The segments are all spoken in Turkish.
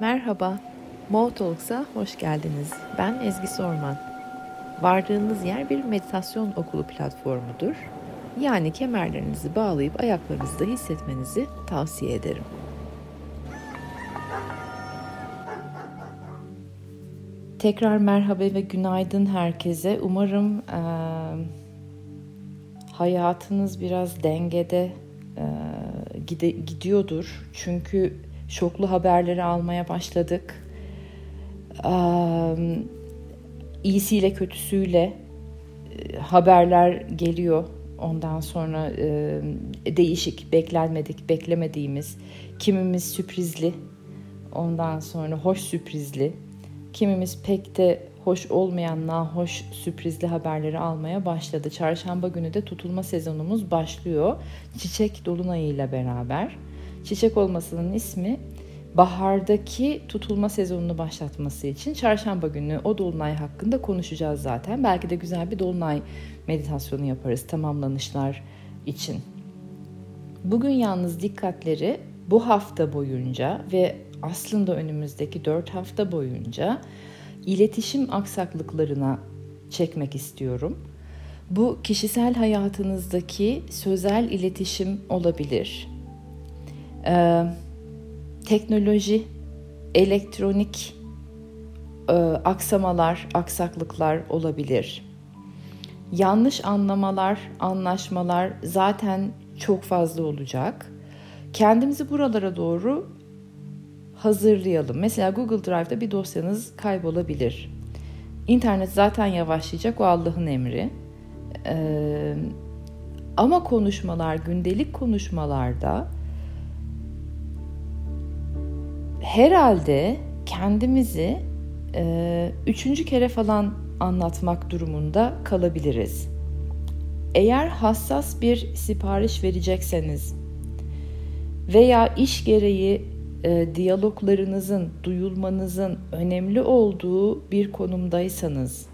Merhaba, Mo Talks'a hoş geldiniz. Ben Ezgi Sorman. Vardığınız yer bir meditasyon okulu platformudur. Yani kemerlerinizi bağlayıp ayaklarınızda hissetmenizi tavsiye ederim. Tekrar merhaba ve günaydın herkese. Umarım e, hayatınız biraz dengede e, gide, gidiyordur. Çünkü şoklu haberleri almaya başladık. İyisiyle kötüsüyle e, haberler geliyor. Ondan sonra e, değişik, beklenmedik, beklemediğimiz, kimimiz sürprizli, ondan sonra hoş sürprizli, kimimiz pek de hoş olmayan nahoş sürprizli haberleri almaya başladı. Çarşamba günü de tutulma sezonumuz başlıyor. Çiçek dolunayıyla beraber. Çiçek olmasının ismi bahardaki tutulma sezonunu başlatması için çarşamba günü o dolunay hakkında konuşacağız zaten. Belki de güzel bir dolunay meditasyonu yaparız tamamlanışlar için. Bugün yalnız dikkatleri bu hafta boyunca ve aslında önümüzdeki 4 hafta boyunca iletişim aksaklıklarına çekmek istiyorum. Bu kişisel hayatınızdaki sözel iletişim olabilir. Ee, teknoloji, elektronik e, aksamalar, aksaklıklar olabilir. Yanlış anlamalar, anlaşmalar zaten çok fazla olacak. Kendimizi buralara doğru hazırlayalım. Mesela Google Drive'da bir dosyanız kaybolabilir. İnternet zaten yavaşlayacak o Allah'ın emri. Ee, ama konuşmalar, gündelik konuşmalarda herhalde kendimizi e, üçüncü kere falan anlatmak durumunda kalabiliriz. Eğer hassas bir sipariş verecekseniz veya iş gereği e, diyaloglarınızın, duyulmanızın önemli olduğu bir konumdaysanız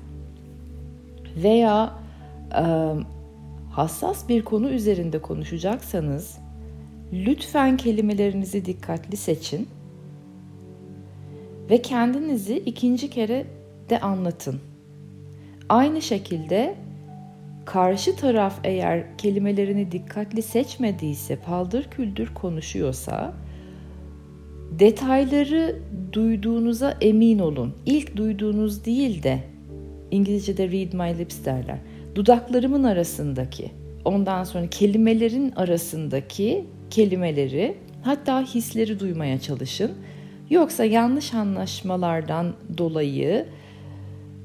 veya e, hassas bir konu üzerinde konuşacaksanız lütfen kelimelerinizi dikkatli seçin ve kendinizi ikinci kere de anlatın. Aynı şekilde karşı taraf eğer kelimelerini dikkatli seçmediyse, paldır küldür konuşuyorsa detayları duyduğunuza emin olun. İlk duyduğunuz değil de İngilizce'de read my lips derler. Dudaklarımın arasındaki, ondan sonra kelimelerin arasındaki kelimeleri hatta hisleri duymaya çalışın. Yoksa yanlış anlaşmalardan dolayı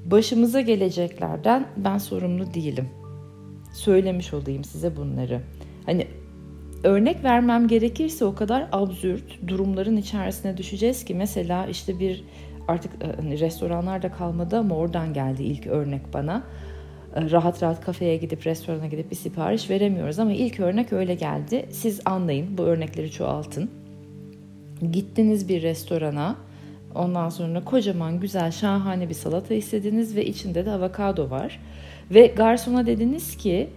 başımıza geleceklerden ben sorumlu değilim. Söylemiş olayım size bunları. Hani örnek vermem gerekirse o kadar absürt durumların içerisine düşeceğiz ki mesela işte bir artık e, hani restoranlarda kalmadı ama oradan geldi ilk örnek bana. E, rahat rahat kafeye gidip restorana gidip bir sipariş veremiyoruz ama ilk örnek öyle geldi. Siz anlayın bu örnekleri çoğaltın. Gittiniz bir restorana ondan sonra kocaman güzel şahane bir salata istediniz ve içinde de avokado var. Ve garsona dediniz ki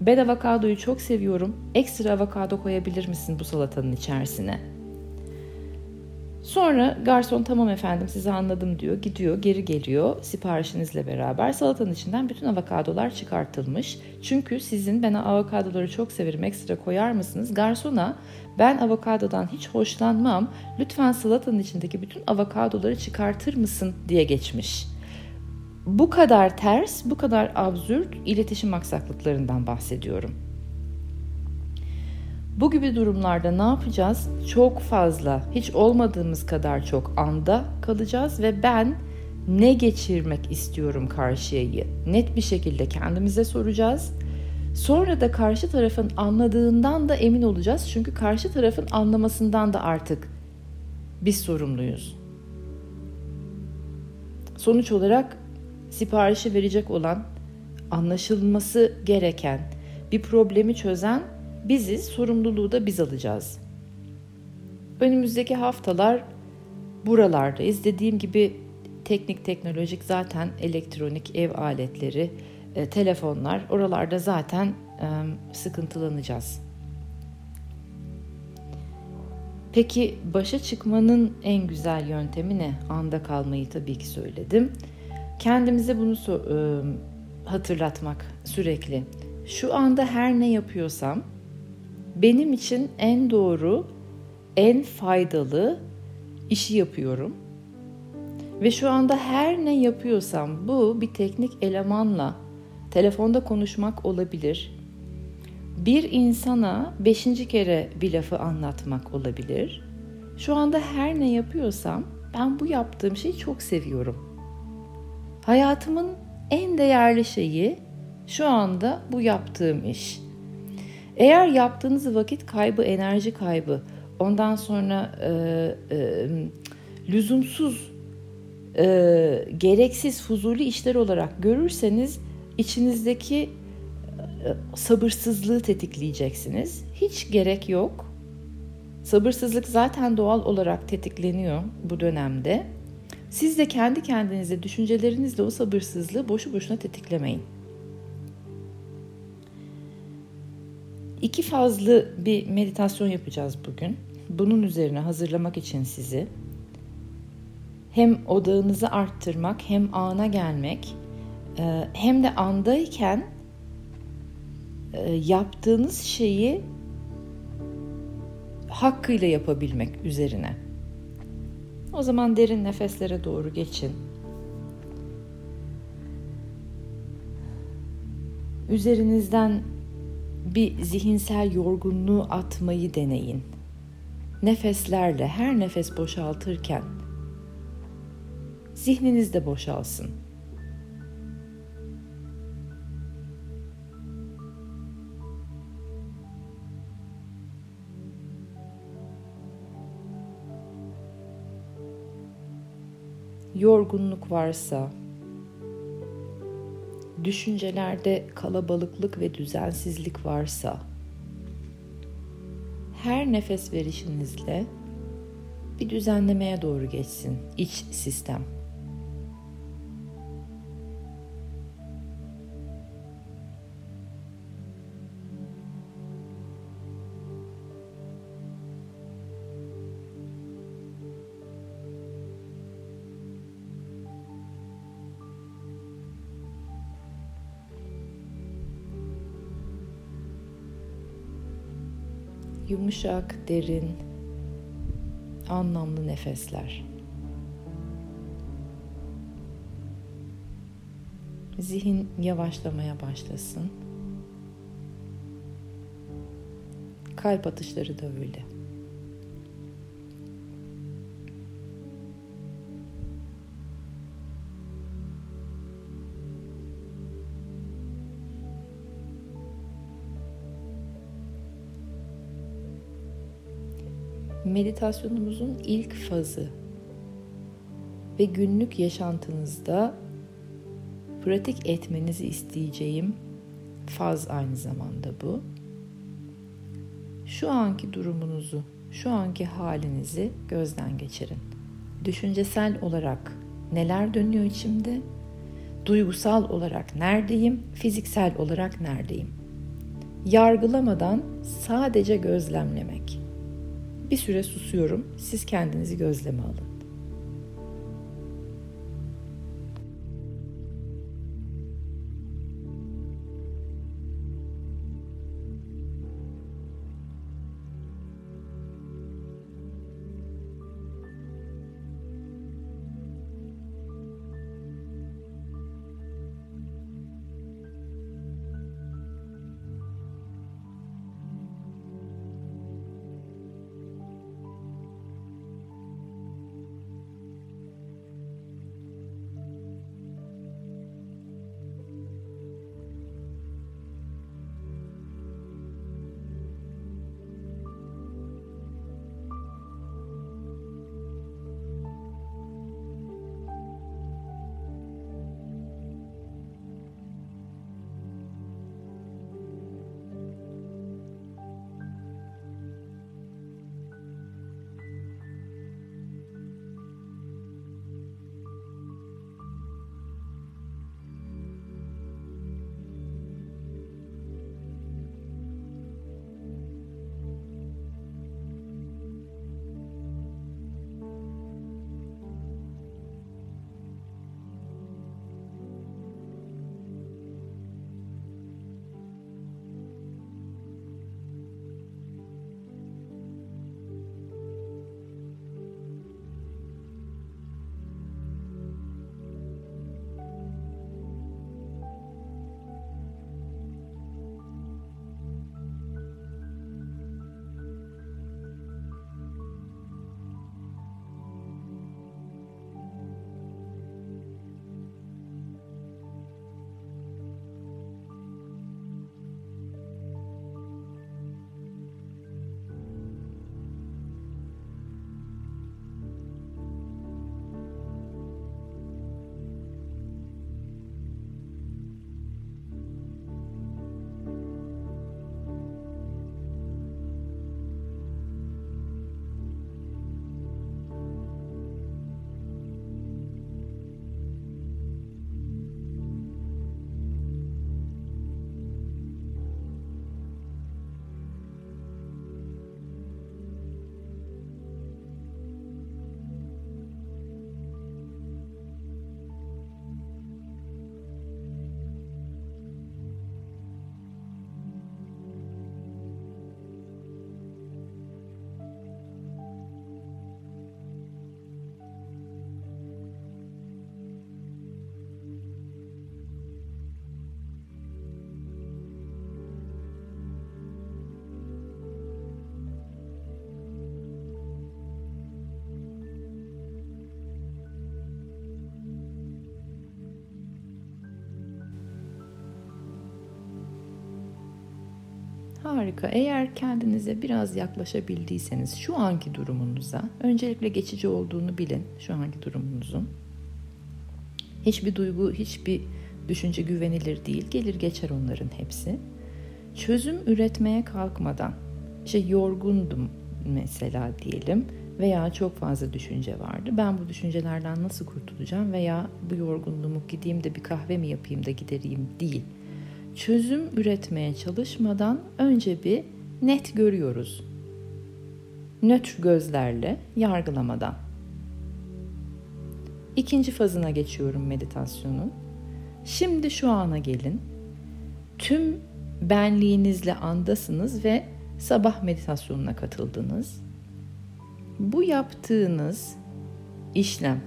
ben avokadoyu çok seviyorum. Ekstra avokado koyabilir misin bu salatanın içerisine? Sonra garson tamam efendim sizi anladım diyor. Gidiyor geri geliyor siparişinizle beraber. Salatanın içinden bütün avokadolar çıkartılmış. Çünkü sizin ben avokadoları çok severim ekstra koyar mısınız? Garsona ben avokadodan hiç hoşlanmam. Lütfen salatanın içindeki bütün avokadoları çıkartır mısın diye geçmiş bu kadar ters, bu kadar absürt iletişim aksaklıklarından bahsediyorum. Bu gibi durumlarda ne yapacağız? Çok fazla, hiç olmadığımız kadar çok anda kalacağız ve ben ne geçirmek istiyorum karşıyayı net bir şekilde kendimize soracağız. Sonra da karşı tarafın anladığından da emin olacağız. Çünkü karşı tarafın anlamasından da artık biz sorumluyuz. Sonuç olarak siparişi verecek olan, anlaşılması gereken, bir problemi çözen biziz, sorumluluğu da biz alacağız. Önümüzdeki haftalar buralardayız. Dediğim gibi teknik teknolojik zaten elektronik ev aletleri, e, telefonlar oralarda zaten e, sıkıntılanacağız. Peki başa çıkmanın en güzel yöntemi ne? Anda kalmayı tabii ki söyledim. Kendimize bunu so- hatırlatmak sürekli. Şu anda her ne yapıyorsam benim için en doğru, en faydalı işi yapıyorum. Ve şu anda her ne yapıyorsam bu bir teknik elemanla telefonda konuşmak olabilir. Bir insana beşinci kere bir lafı anlatmak olabilir. Şu anda her ne yapıyorsam ben bu yaptığım şeyi çok seviyorum. Hayatımın en değerli şeyi şu anda bu yaptığım iş. Eğer yaptığınız vakit kaybı, enerji kaybı, ondan sonra e, e, lüzumsuz, e, gereksiz, fuzuli işler olarak görürseniz içinizdeki e, sabırsızlığı tetikleyeceksiniz. Hiç gerek yok. Sabırsızlık zaten doğal olarak tetikleniyor bu dönemde. Siz de kendi kendinize düşüncelerinizle o sabırsızlığı boşu boşuna tetiklemeyin. İki fazlı bir meditasyon yapacağız bugün. Bunun üzerine hazırlamak için sizi hem odağınızı arttırmak hem ana gelmek e, hem de andayken e, yaptığınız şeyi hakkıyla yapabilmek üzerine. O zaman derin nefeslere doğru geçin. Üzerinizden bir zihinsel yorgunluğu atmayı deneyin. Nefeslerle her nefes boşaltırken zihniniz de boşalsın. yorgunluk varsa, düşüncelerde kalabalıklık ve düzensizlik varsa, her nefes verişinizle bir düzenlemeye doğru geçsin iç sistem. Yumuşak, derin, anlamlı nefesler. Zihin yavaşlamaya başlasın. Kalp atışları da öyle. Meditasyonumuzun ilk fazı ve günlük yaşantınızda pratik etmenizi isteyeceğim faz aynı zamanda bu. Şu anki durumunuzu, şu anki halinizi gözden geçirin. Düşüncesel olarak neler dönüyor içimde? Duygusal olarak neredeyim? Fiziksel olarak neredeyim? Yargılamadan sadece gözlemlemek. Bir süre susuyorum. Siz kendinizi gözleme alın. Harika. Eğer kendinize biraz yaklaşabildiyseniz şu anki durumunuza, öncelikle geçici olduğunu bilin şu anki durumunuzun. Hiçbir duygu, hiçbir düşünce güvenilir değil. Gelir geçer onların hepsi. Çözüm üretmeye kalkmadan, işte yorgundum mesela diyelim veya çok fazla düşünce vardı. Ben bu düşüncelerden nasıl kurtulacağım veya bu yorgunluğumu gideyim de bir kahve mi yapayım da gidereyim değil. Çözüm üretmeye çalışmadan önce bir net görüyoruz. Nötr gözlerle yargılamadan. İkinci fazına geçiyorum meditasyonun. Şimdi şu ana gelin. Tüm benliğinizle andasınız ve sabah meditasyonuna katıldınız. Bu yaptığınız işlem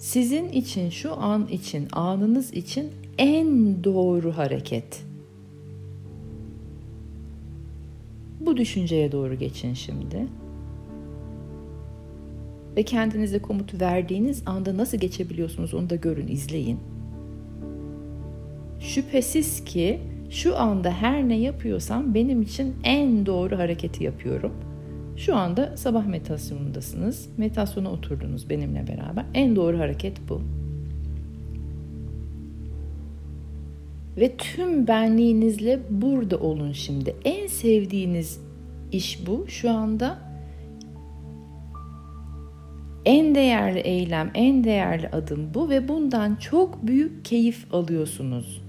sizin için şu an için, anınız için en doğru hareket. Bu düşünceye doğru geçin şimdi. Ve kendinize komut verdiğiniz anda nasıl geçebiliyorsunuz onu da görün, izleyin. Şüphesiz ki şu anda her ne yapıyorsam benim için en doğru hareketi yapıyorum. Şu anda sabah meditasyonundasınız. Meditasyona oturdunuz benimle beraber. En doğru hareket bu. Ve tüm benliğinizle burada olun şimdi. En sevdiğiniz iş bu. Şu anda en değerli eylem, en değerli adım bu ve bundan çok büyük keyif alıyorsunuz.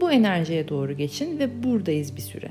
Bu enerjiye doğru geçin ve buradayız bir süre.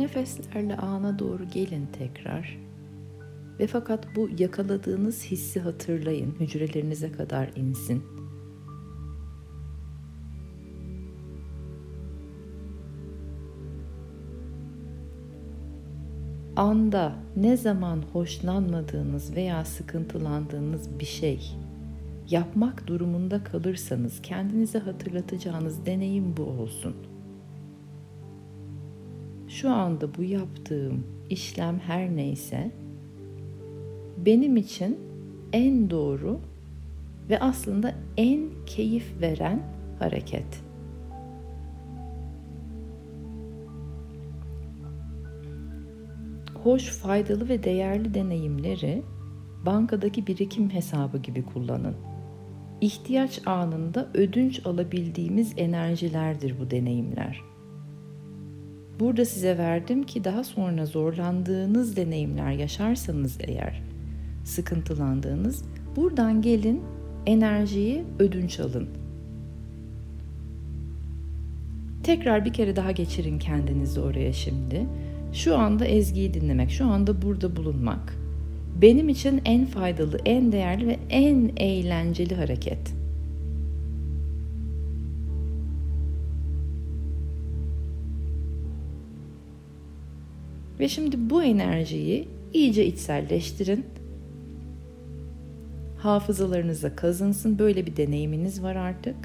Nefeslerle ana doğru gelin tekrar. Ve fakat bu yakaladığınız hissi hatırlayın. Hücrelerinize kadar insin. anda ne zaman hoşlanmadığınız veya sıkıntılandığınız bir şey yapmak durumunda kalırsanız kendinize hatırlatacağınız deneyim bu olsun. Şu anda bu yaptığım işlem her neyse benim için en doğru ve aslında en keyif veren hareket. hoş, faydalı ve değerli deneyimleri bankadaki birikim hesabı gibi kullanın. İhtiyaç anında ödünç alabildiğimiz enerjilerdir bu deneyimler. Burada size verdim ki daha sonra zorlandığınız deneyimler yaşarsanız eğer, sıkıntılandığınız, buradan gelin enerjiyi ödünç alın. Tekrar bir kere daha geçirin kendinizi oraya şimdi şu anda Ezgi'yi dinlemek, şu anda burada bulunmak benim için en faydalı, en değerli ve en eğlenceli hareket. Ve şimdi bu enerjiyi iyice içselleştirin. Hafızalarınıza kazınsın. Böyle bir deneyiminiz var artık.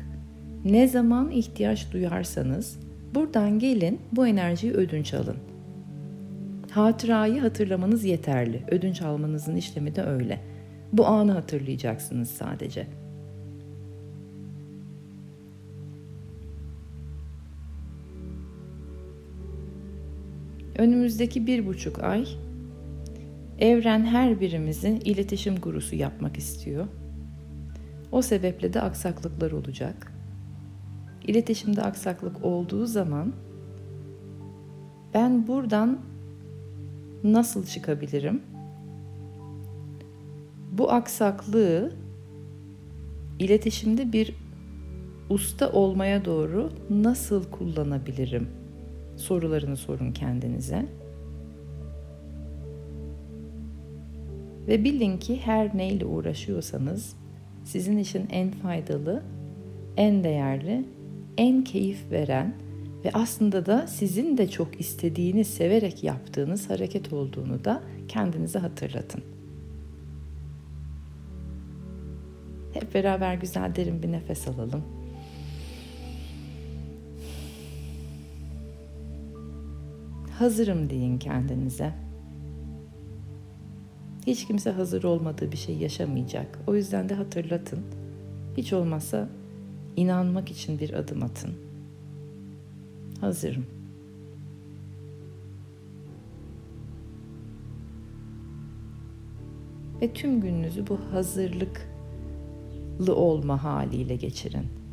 Ne zaman ihtiyaç duyarsanız buradan gelin bu enerjiyi ödünç alın. Hatırayı hatırlamanız yeterli. Ödünç almanızın işlemi de öyle. Bu anı hatırlayacaksınız sadece. Önümüzdeki bir buçuk ay evren her birimizi iletişim gurusu yapmak istiyor. O sebeple de aksaklıklar olacak. İletişimde aksaklık olduğu zaman ben buradan nasıl çıkabilirim? Bu aksaklığı iletişimde bir usta olmaya doğru nasıl kullanabilirim? Sorularını sorun kendinize. Ve bilin ki her neyle uğraşıyorsanız sizin için en faydalı, en değerli, en keyif veren ve aslında da sizin de çok istediğiniz, severek yaptığınız hareket olduğunu da kendinize hatırlatın. Hep beraber güzel derin bir nefes alalım. Hazırım deyin kendinize. Hiç kimse hazır olmadığı bir şey yaşamayacak. O yüzden de hatırlatın. Hiç olmazsa inanmak için bir adım atın hazırım. Ve tüm gününüzü bu hazırlıklı olma haliyle geçirin.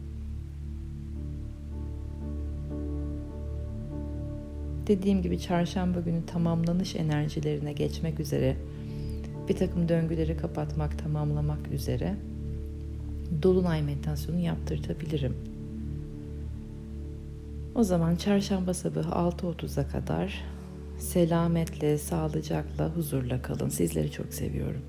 Dediğim gibi çarşamba günü tamamlanış enerjilerine geçmek üzere bir takım döngüleri kapatmak, tamamlamak üzere dolunay meditasyonu yaptırtabilirim. O zaman çarşamba sabahı 6.30'a kadar selametle, sağlıcakla, huzurla kalın. Sizleri çok seviyorum.